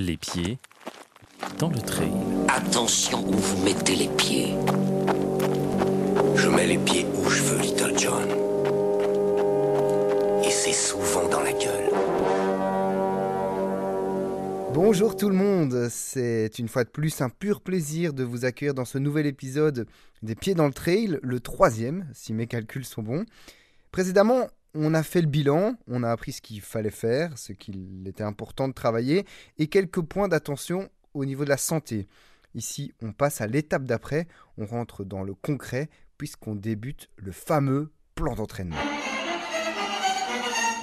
Les pieds dans le trail. Attention où vous mettez les pieds. Je mets les pieds où je veux, Little John. Et c'est souvent dans la gueule. Bonjour tout le monde, c'est une fois de plus un pur plaisir de vous accueillir dans ce nouvel épisode des Pieds dans le Trail, le troisième, si mes calculs sont bons. Précédemment, on a fait le bilan, on a appris ce qu'il fallait faire, ce qu'il était important de travailler, et quelques points d'attention au niveau de la santé. Ici, on passe à l'étape d'après, on rentre dans le concret, puisqu'on débute le fameux plan d'entraînement.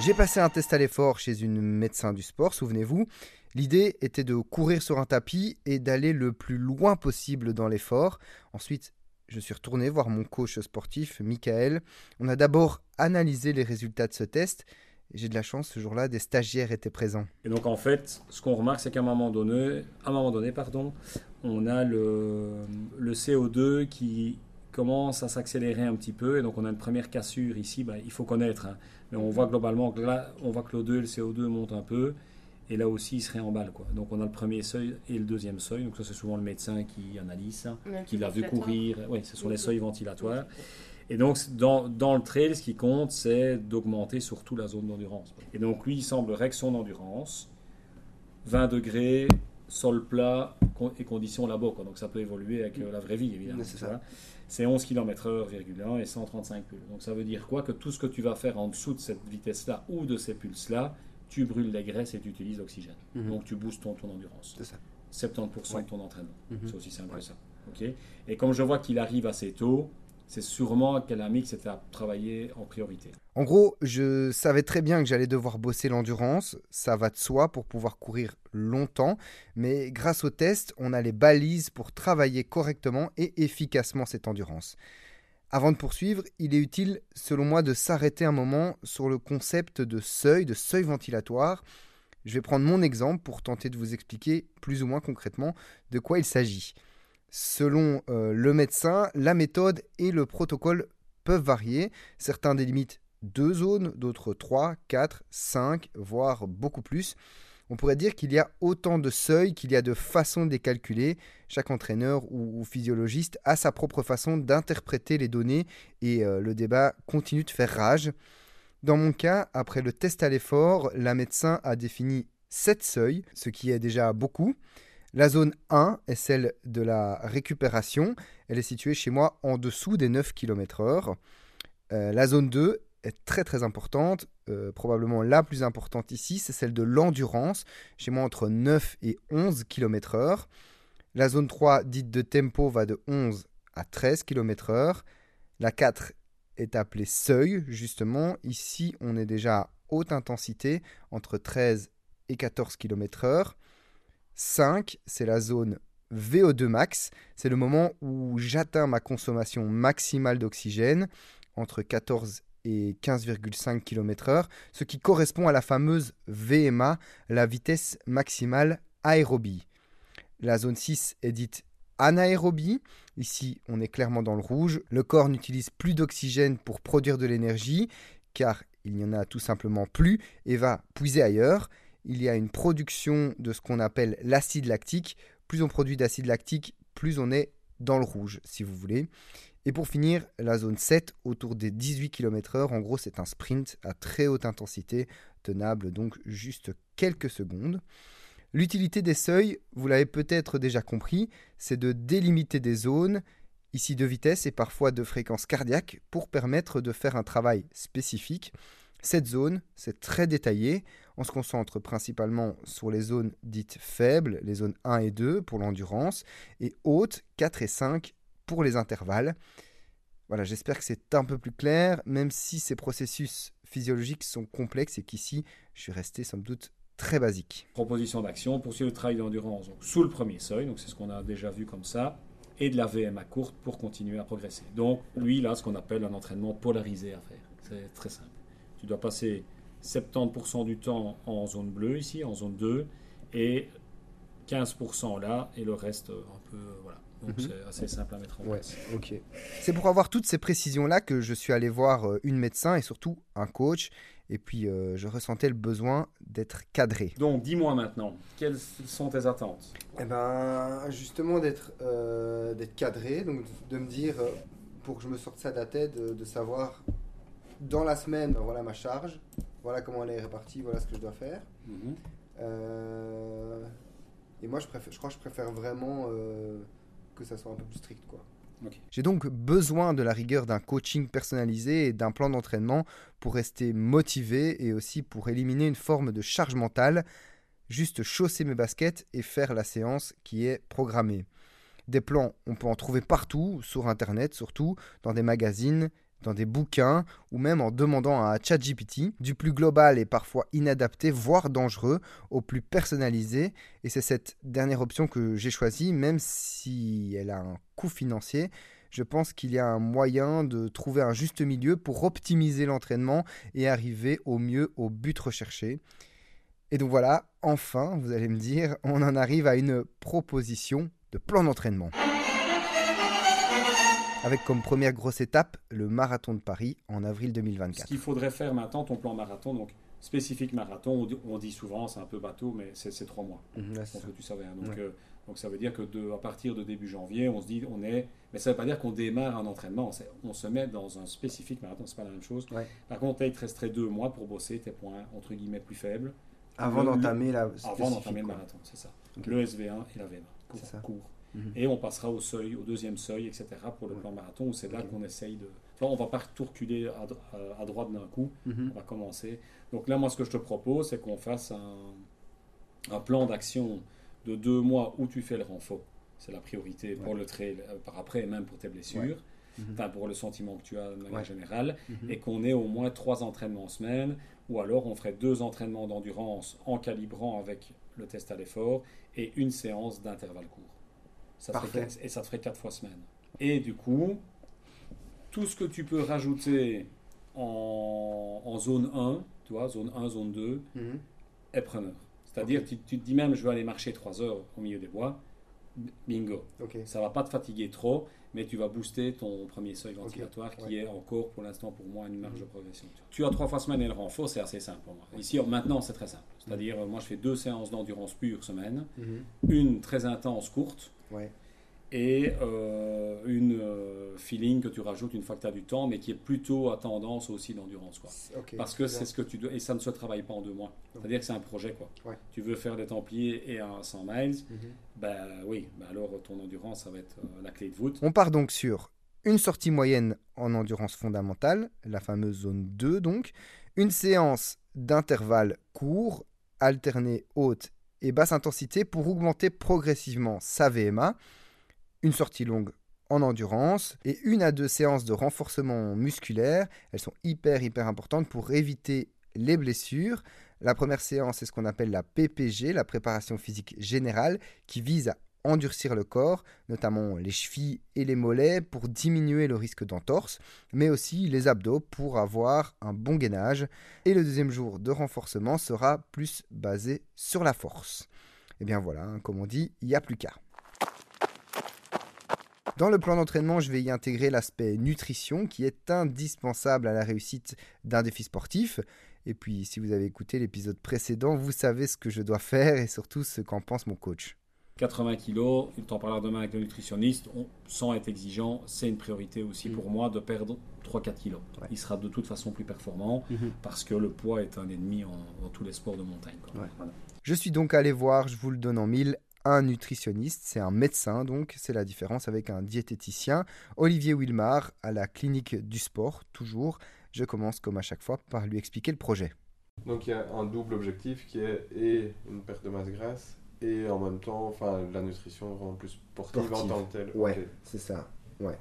J'ai passé un test à l'effort chez une médecin du sport, souvenez-vous. L'idée était de courir sur un tapis et d'aller le plus loin possible dans l'effort. Ensuite, je suis retourné voir mon coach sportif, Michael. On a d'abord analysé les résultats de ce test. J'ai de la chance, ce jour-là, des stagiaires étaient présents. Et donc en fait, ce qu'on remarque, c'est qu'à un moment donné, à un moment donné pardon, on a le, le CO2 qui commence à s'accélérer un petit peu. Et donc on a une première cassure ici, bah, il faut connaître. hein. Mais on voit globalement que là, on voit que l'O2 et le CO2 montent un peu. Et là aussi, il se réemballe. Quoi. Donc on a le premier seuil et le deuxième seuil. Donc ça, c'est souvent le médecin qui analyse ça, qui l'a vu courir. Oui, ce sont les seuils ventilatoires. Et donc, dans, dans le trail, ce qui compte, c'est d'augmenter surtout la zone d'endurance. Et donc, lui, il semblerait que son endurance, 20 degrés, sol plat et conditions labo. Quoi. Donc, ça peut évoluer avec euh, la vraie vie, évidemment. Ça. vois. C'est 11 km/h,1 et 135 pulls. Donc, ça veut dire quoi? Que tout ce que tu vas faire en dessous de cette vitesse-là ou de ces pulses-là, tu brûles les graisses et tu utilises l'oxygène. Mhm. Donc, tu boostes ton, ton endurance. C'est ça. 70% Ouais. de ton entraînement. Mhm. C'est aussi simple Ouais. que ça. Ok et comme je vois qu'il arrive assez tôt, c'est sûrement qu'elle a mis que c'était à travailler en priorité. En gros, je savais très bien que j'allais devoir bosser l'endurance, ça va de soi pour pouvoir courir longtemps, mais grâce au test, on a les balises pour travailler correctement et efficacement cette endurance. Avant de poursuivre, il est utile, selon moi, de s'arrêter un moment sur le concept de seuil, de seuil ventilatoire. Je vais prendre mon exemple pour tenter de vous expliquer plus ou moins concrètement de quoi il s'agit. Selon euh, le médecin, la méthode et le protocole peuvent varier. Certains délimitent deux zones, d'autres trois, quatre, cinq, voire beaucoup plus. On pourrait dire qu'il y a autant de seuils qu'il y a de façons de les calculer. Chaque entraîneur ou, physiologiste a sa propre façon d'interpréter les données et euh, le débat continue de faire rage. Dans mon cas, après le test à l'effort, la médecin a défini 7 seuils, ce qui est déjà beaucoup. La zone 1 est celle de la récupération. Elle est située chez moi en dessous des 9 km/h. Euh, la zone 2 est très très importante, euh, probablement la plus importante ici, c'est celle de l'endurance, chez moi entre 9 et 11 km/h. La zone 3 dite de tempo va de 11 à 13 km/h. La 4 est appelée seuil, justement. Ici, on est déjà à haute intensité, entre 13 et 14 km/h. 5, c'est la zone VO2 max. C'est le moment où j'atteins ma consommation maximale d'oxygène, entre 14 et 15,5 km/h, ce qui correspond à la fameuse VMA, la vitesse maximale aérobie. La zone 6 est dite anaérobie. Ici, on est clairement dans le rouge. Le corps n'utilise plus d'oxygène pour produire de l'énergie, car il n'y en a tout simplement plus, et va puiser ailleurs. Il y a une production de ce qu'on appelle l'acide lactique. Plus on produit d'acide lactique, plus on est dans le rouge, si vous voulez. Et pour finir, la zone 7, autour des 18 km/h, en gros, c'est un sprint à très haute intensité, tenable donc juste quelques secondes. L'utilité des seuils, vous l'avez peut-être déjà compris, c'est de délimiter des zones, ici de vitesse et parfois de fréquence cardiaque, pour permettre de faire un travail spécifique. Cette zone, c'est très détaillé. On se concentre principalement sur les zones dites faibles, les zones 1 et 2 pour l'endurance, et hautes 4 et 5 pour les intervalles. Voilà, j'espère que c'est un peu plus clair, même si ces processus physiologiques sont complexes et qu'ici, je suis resté somme toute très basique. Proposition d'action, poursuivre le travail d'endurance sous le premier seuil, donc c'est ce qu'on a déjà vu comme ça, et de la VMA courte pour continuer à progresser. Donc lui, là, ce qu'on appelle un entraînement polarisé à faire. C'est très simple. Tu dois passer 70% du temps en zone bleue ici, en zone 2, et 15% là, et le reste euh, un peu, euh, voilà. Donc Mhm. c'est assez simple à mettre en Ouais, place. ok. C'est pour avoir toutes ces précisions-là que je suis allé voir euh, une médecin et surtout un coach. Et puis, euh, je ressentais le besoin d'être cadré. Donc, dis-moi maintenant, quelles sont tes attentes? Eh ben, justement, d'être euh, d'être cadré, donc de me dire, pour que je me sorte ça de la tête, de, de savoir dans la semaine, ben, voilà ma charge, voilà comment elle est répartie, voilà ce que je dois faire. Mhm. Euh, et moi, je, préfère, je crois que je préfère vraiment euh, que ça soit un peu plus strict. quoi. J'ai donc besoin de la rigueur d'un coaching personnalisé et d'un plan d'entraînement pour rester motivé et aussi pour éliminer une forme de charge mentale. Juste chausser mes baskets et faire la séance qui est programmée. Des plans, on peut en trouver partout, sur Internet surtout, dans des magazines, dans des bouquins ou même en demandant à ChatGPT, du plus global et parfois inadapté, voire dangereux, au plus personnalisé. Et c'est cette dernière option que j'ai choisie, même si elle a un coût financier. Je pense qu'il y a un moyen de trouver un juste milieu pour optimiser l'entraînement et arriver au mieux au but recherché. Et donc voilà, enfin, vous allez me dire, on en arrive à une proposition de plan d'entraînement avec comme première grosse étape le marathon de Paris en avril Ce 2024. qu'il faudrait faire maintenant, ton plan marathon, donc spécifique marathon, on dit, souvent, c'est un peu bateau, mais c'est trois mois. Mhm, Je pense ça. que tu savais. hein. Donc, Ouais. euh, donc ça veut dire que de, à partir de début janvier, on se dit, on est. Mais ça ne veut pas dire qu'on démarre un entraînement. On se met dans un spécifique marathon, c'est pas la même chose. Ouais. Par contre, là, il te resterait deux mois pour bosser tes points entre guillemets plus faibles Avant le- d'entamer la avant d'entamer le marathon, c'est ça. Ok. Le SV1 et la V1, court. C'est Mhm. Et on passera au seuil, au deuxième seuil, etc. pour le Ouais. plan marathon, où c'est là qu'on essaye de. Enfin, on va pas tout reculer à, dro- à- à droite d'un coup, Mhm. on va commencer. Donc là, moi, ce que je te propose, c'est qu'on fasse un, un plan d'action de deux mois où tu fais le renfort. C'est la priorité pour le trail euh, par après et même pour tes blessures, Ouais. Mhm. enfin pour le sentiment que tu as de manière Ouais. générale, et qu'on ait au moins trois entraînements en semaine, ou alors on ferait deux entraînements d'endurance en calibrant avec le test à l'effort et une séance d'intervalle court. Ça ferait et ça te ferait quatre fois semaine. Et du coup, tout ce que tu peux rajouter en, en zone 1, tu vois, zone 1, zone 2, Mhm. est preneur. C'est-à dire, Ok. tu, tu te dis même, je vais aller marcher 3 heures au milieu des bois, bingo. Ça va pas te fatiguer trop, mais tu vas booster ton premier seuil ventilatoire qui est encore pour l'instant pour moi une marge de progression. Tu as trois fois semaine et le renfort, c'est assez simple pour moi. Ici, maintenant, c'est très simple. C'est-à-dire, euh, moi, je fais deux séances d'endurance pure semaine, Mhm. une très intense courte Ouais. et euh, une euh, feeling que tu rajoutes une fois que tu as du temps, mais qui est plutôt à tendance aussi d'endurance. quoi. Parce que c'est ce que tu dois, et ça ne se travaille pas en deux mois. C'est-à-dire que c'est un projet, quoi. Ouais. Tu veux faire des Templiers et un 100 miles, ben oui, ben alors ton endurance, ça va être euh, la clé de voûte. On part donc sur une sortie moyenne en endurance fondamentale, la fameuse zone 2 donc, une séance d'intervalle court, alternée haute et basse intensité pour augmenter progressivement sa VMA, une sortie longue en endurance et une à deux séances de renforcement musculaire. Elles sont hyper hyper importantes pour éviter les blessures. La première séance, c'est ce qu'on appelle la PPG, la préparation physique générale, qui vise à endurcir le corps, notamment les chevilles et les mollets pour diminuer le risque d'entorse, mais aussi les abdos pour avoir un bon gainage. Et le deuxième jour de renforcement sera plus basé sur la force. Et bien voilà, hein, comme on dit, il n'y a plus qu'à. Dans le plan d'entraînement, je vais y intégrer l'aspect nutrition qui est indispensable à la réussite d'un défi sportif. Et puis, si vous avez écouté l'épisode précédent, vous savez ce que je dois faire et surtout ce qu'en pense mon coach. 80 kilos, il t'en parlera demain avec le nutritionniste, on, sans être exigeant, c'est une priorité aussi pour moi de perdre 3-4 kilos. Ouais. Il sera de toute façon plus performant parce que le poids est un ennemi en- dans tous les sports de montagne. quoi. Ouais. Voilà. Je suis donc allé voir, je vous le donne en mille, un nutritionniste, c'est un médecin donc, c'est la différence avec un diététicien, Olivier Wilmar, à la clinique du sport, toujours. Je commence comme à chaque fois par lui expliquer le projet. Donc il y a un double objectif qui est et une perte de masse grasse et en même temps enfin la nutrition vraiment plus sportive, Sportive. en tant que telle. Ouais, c'est ça, ouais.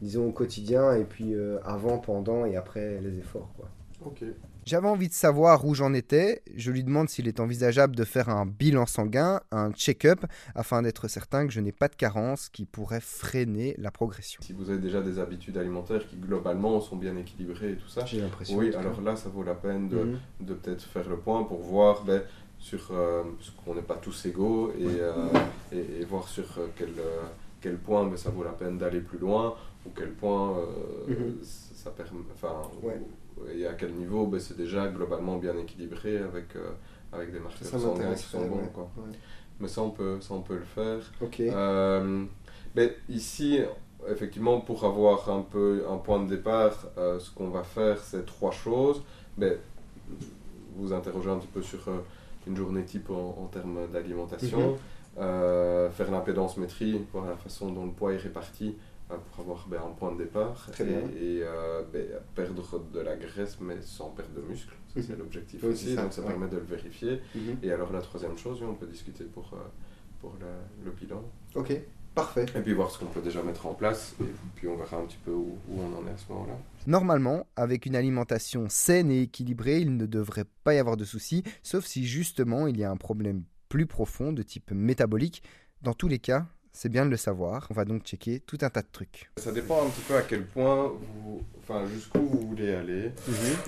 Disons au quotidien et puis euh, avant, pendant et après les efforts quoi. Ok. J'avais envie de savoir où j'en étais. Je lui demande s'il est envisageable de faire un bilan sanguin, un check-up, afin d'être certain que je n'ai pas de carence qui pourrait freiner la progression. Si vous avez déjà des habitudes alimentaires qui globalement sont bien équilibrées et tout ça, J'ai l'impression. oui, alors là ça vaut la peine de, Mhm. de peut-être faire le point pour voir ben, sur euh, parce qu'on n'est pas tous égaux et, euh, et, et voir sur euh, quel, quel point ben, ça vaut la peine d'aller plus loin, ou quel point Mhm. ça permet, enfin, Ouais. ou- et à quel niveau ben, c'est déjà globalement bien équilibré avec, avec des marqueurs qui sont bons. ouais, Quoi. ouais. Mais ça on, peut, ça, on peut le faire. Mais ici, effectivement, pour avoir un peu un point de départ, euh, ce qu'on va faire, c'est trois choses. Mais vous interrogez un petit peu sur euh, une journée type en, en termes d'alimentation. Mhm. Euh, faire l'impédance métrie, voir la façon dont le poids est réparti euh, pour avoir ben, un point de départ. Très et bien. et, euh, ben, perdre de la graisse, mais sans perdre de muscle. C'est Mhm. l'objectif Oui, aussi, ça, donc ça ouais. permet de le vérifier. Mhm. Et alors la troisième chose, on peut discuter pour, pour le- le bilan. Ok, parfait. Et puis voir ce qu'on peut déjà mettre en place, et puis on verra un petit peu où, où on en est à ce moment-là. Normalement, avec une alimentation saine et équilibrée, il ne devrait pas y avoir de soucis, sauf si justement il y a un problème plus profond de type métabolique. Dans tous les cas, c'est bien de le savoir. On va donc checker tout un tas de trucs. Ça dépend un petit peu à quel point, vous, enfin jusqu'où vous voulez aller.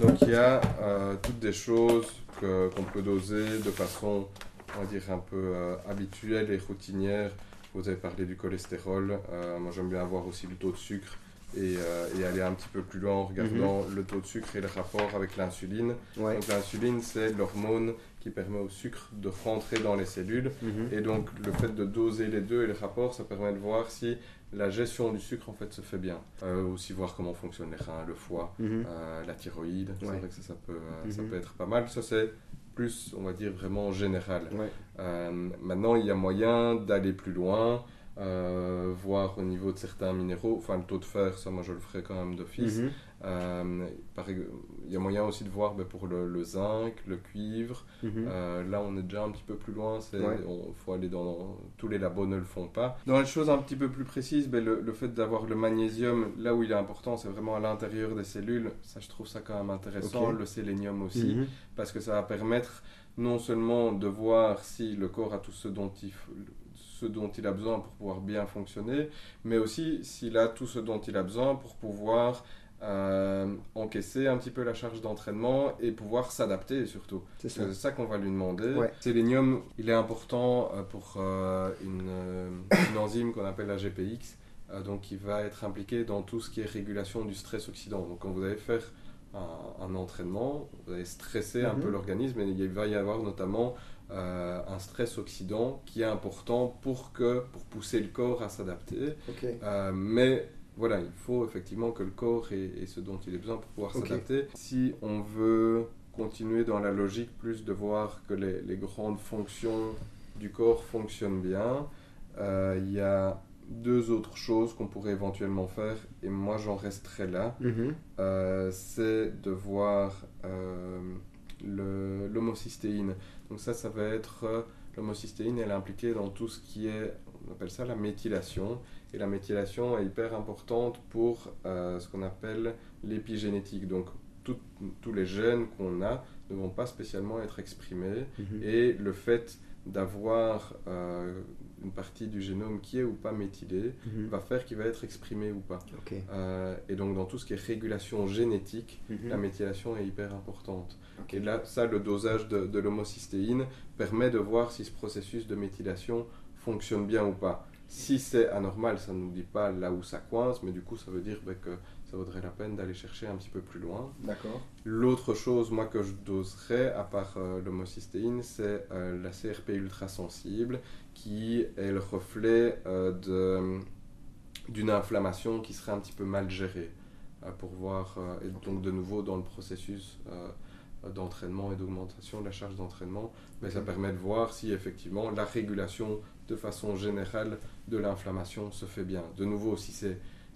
Donc il y a euh, toutes des choses qu'on peut doser de façon, on va dire, un peu euh, habituelle et routinière. Vous avez parlé du cholestérol. Euh, moi j'aime bien avoir aussi le taux de sucre et, euh, et aller un petit peu plus loin en regardant le taux de sucre et le rapport avec l'insuline. Ouais. Donc l'insuline c'est l'hormone qui permet au sucre de rentrer dans les cellules. Mhm. Et donc le fait de doser les deux et le rapport, ça permet de voir si la gestion du sucre en fait se fait bien. Euh, aussi voir comment fonctionnent les reins, le foie, Mhm. euh, la thyroïde. C'est vrai que ça, ça peut, ça Mhm. peut être pas mal. Ça c'est plus, on va dire, vraiment général. Ouais. Euh, maintenant, il y a moyen d'aller plus loin, euh, voir au niveau de certains minéraux, enfin le taux de fer, ça moi je le ferai quand même d'office. Mhm. Par ex- il y a moyen aussi de voir ben, pour le, le zinc, le cuivre. Mhm. Euh, là, on est déjà un petit peu plus loin. Il Ouais. faut aller dans. Tous les labos ne le font pas. Dans les choses un petit peu plus précises, ben, le, le fait d'avoir le magnésium, là où il est important, c'est vraiment à l'intérieur des cellules. Ça, je trouve ça quand même intéressant. Le sélénium aussi, Mhm. parce que ça va permettre non seulement de voir si le corps a tout ce dont il, f- ce dont il a besoin pour pouvoir bien fonctionner, mais aussi s'il a tout ce dont il a besoin pour pouvoir euh, encaisser un petit peu la charge d'entraînement et pouvoir s'adapter surtout. C'est ça. Ça qu'on va lui demander. Ouais. Sélénium, il est important euh, pour euh, une, une enzyme qu'on appelle la GPX, euh, donc qui va être impliquée dans tout ce qui est régulation du stress oxydant. Donc quand vous allez faire un, un entraînement, vous allez stresser un Mhm. peu l'organisme et il va y avoir notamment euh, un stress oxydant qui est important pour, que, pour pousser le corps à s'adapter. Euh, mais voilà, il faut effectivement que le corps ait, ait ce dont il a besoin pour pouvoir Ok. s'adapter. Si on veut continuer dans la logique plus de voir que les, les grandes fonctions du corps fonctionnent bien, euh, il y a deux autres choses qu'on pourrait éventuellement faire, et moi j'en resterai là. Mhm. Euh, c'est de voir euh, l'homocystéine. Donc ça, ça va être... euh, L'homocystéine, elle est impliquée dans tout ce qui est, on appelle ça la méthylation. Et la méthylation est hyper importante pour euh, ce qu'on appelle l'épigénétique. Donc tout- tous les gènes qu'on a ne vont pas spécialement être exprimés. Mhm. Et le fait d'avoir euh, une partie du génome qui est ou pas méthylée Mhm. va faire qu'il va être exprimé ou pas. Euh, et donc dans tout ce qui est régulation génétique, Mhm. la méthylation est hyper importante. Et là, ça, le dosage de, de l'homocystéine permet de voir si ce processus de méthylation fonctionne bien ou pas. Si c'est anormal, ça ne nous dit pas là où ça coince, mais du coup, ça veut dire ben, que ça vaudrait la peine d'aller chercher un petit peu plus loin. D'accord. L'autre chose, moi, que je doserais, à part euh, l'homocystéine, c'est euh, la CRP ultrasensible, qui est le reflet euh, de- d'une inflammation qui serait un petit peu mal gérée, euh, pour voir, euh, et donc de nouveau dans le processus euh, d'entraînement et d'augmentation de la charge d'entraînement, mais ça Ok. permet de voir si effectivement la régulation de façon générale de l'inflammation se fait bien. De nouveau, si,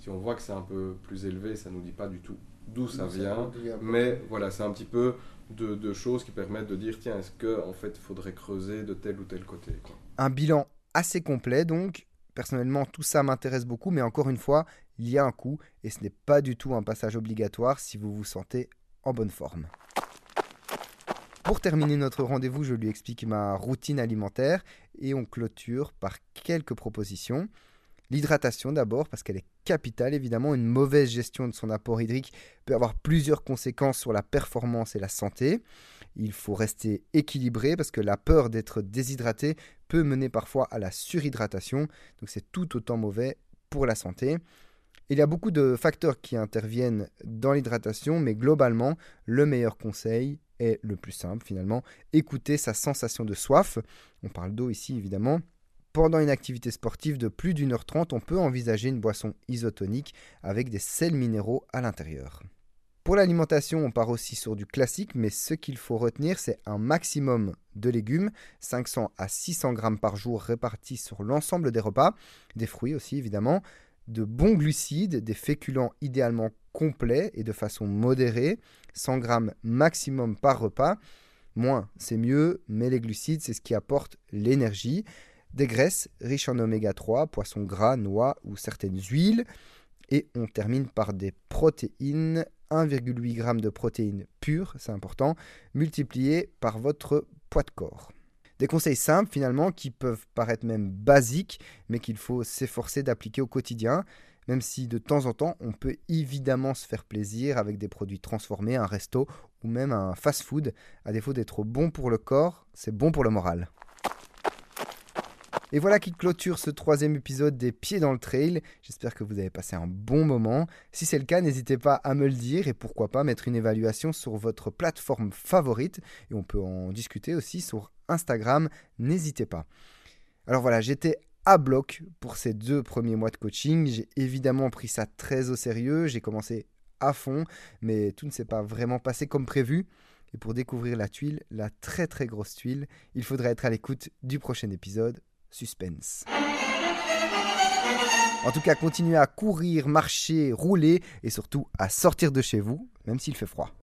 on voit que c'est un peu plus élevé, ça ne nous dit pas du tout d'où ça vient. Mais voilà, c'est un petit peu de, de choses qui permettent de dire tiens, est-ce que en fait, il faudrait creuser de tel ou tel côté quoi. Un bilan assez complet, donc. Personnellement, tout ça m'intéresse beaucoup, mais encore une fois, il y a un coût et ce n'est pas du tout un passage obligatoire si vous vous sentez en bonne forme. Pour terminer notre rendez-vous, je lui explique ma routine alimentaire et on clôture par quelques propositions. L'hydratation d'abord, parce qu'elle est capitale évidemment. Une mauvaise gestion de son apport hydrique peut avoir plusieurs conséquences sur la performance et la santé. Il faut rester équilibré parce que la peur d'être déshydraté peut mener parfois à la surhydratation. Donc c'est tout autant mauvais pour la santé. Il y a beaucoup de facteurs qui interviennent dans l'hydratation, mais globalement, le meilleur conseil est le plus simple finalement. Écouter sa sensation de soif. On parle d'eau ici évidemment. Pendant une activité sportive de plus d'une heure trente, on peut envisager une boisson isotonique avec des sels minéraux à l'intérieur. Pour l'alimentation, on part aussi sur du classique, mais ce qu'il faut retenir, c'est un maximum de légumes, 500 à 600 grammes par jour répartis sur l'ensemble des repas, des fruits aussi évidemment, de bons glucides, des féculents idéalement complets et de façon modérée, 100 grammes maximum par repas. Moins, c'est mieux, mais les glucides, c'est ce qui apporte l'énergie. Des graisses riches en oméga 3, poissons gras, noix ou certaines huiles. Et on termine par des protéines 1,8 g de protéines pures, c'est important, multiplié par votre poids de corps. Des conseils simples finalement qui peuvent paraître même basiques, mais qu'il faut s'efforcer d'appliquer au quotidien, même si de temps en temps on peut évidemment se faire plaisir avec des produits transformés, un resto ou même un fast-food. À défaut d'être bon pour le corps, c'est bon pour le moral. Et voilà qui clôture ce troisième épisode des Pieds dans le Trail. J'espère que vous avez passé un bon moment. Si c'est le cas, n'hésitez pas à me le dire et pourquoi pas mettre une évaluation sur votre plateforme favorite. Et on peut en discuter aussi sur Instagram. N'hésitez pas. Alors voilà, j'étais à bloc pour ces deux premiers mois de coaching. J'ai évidemment pris ça très au sérieux. J'ai commencé à fond, mais tout ne s'est pas vraiment passé comme prévu. Et pour découvrir la tuile, la très très grosse tuile, il faudrait être à l'écoute du prochain épisode suspense. En tout cas, continuez à courir, marcher, rouler et surtout à sortir de chez vous, même s'il fait froid.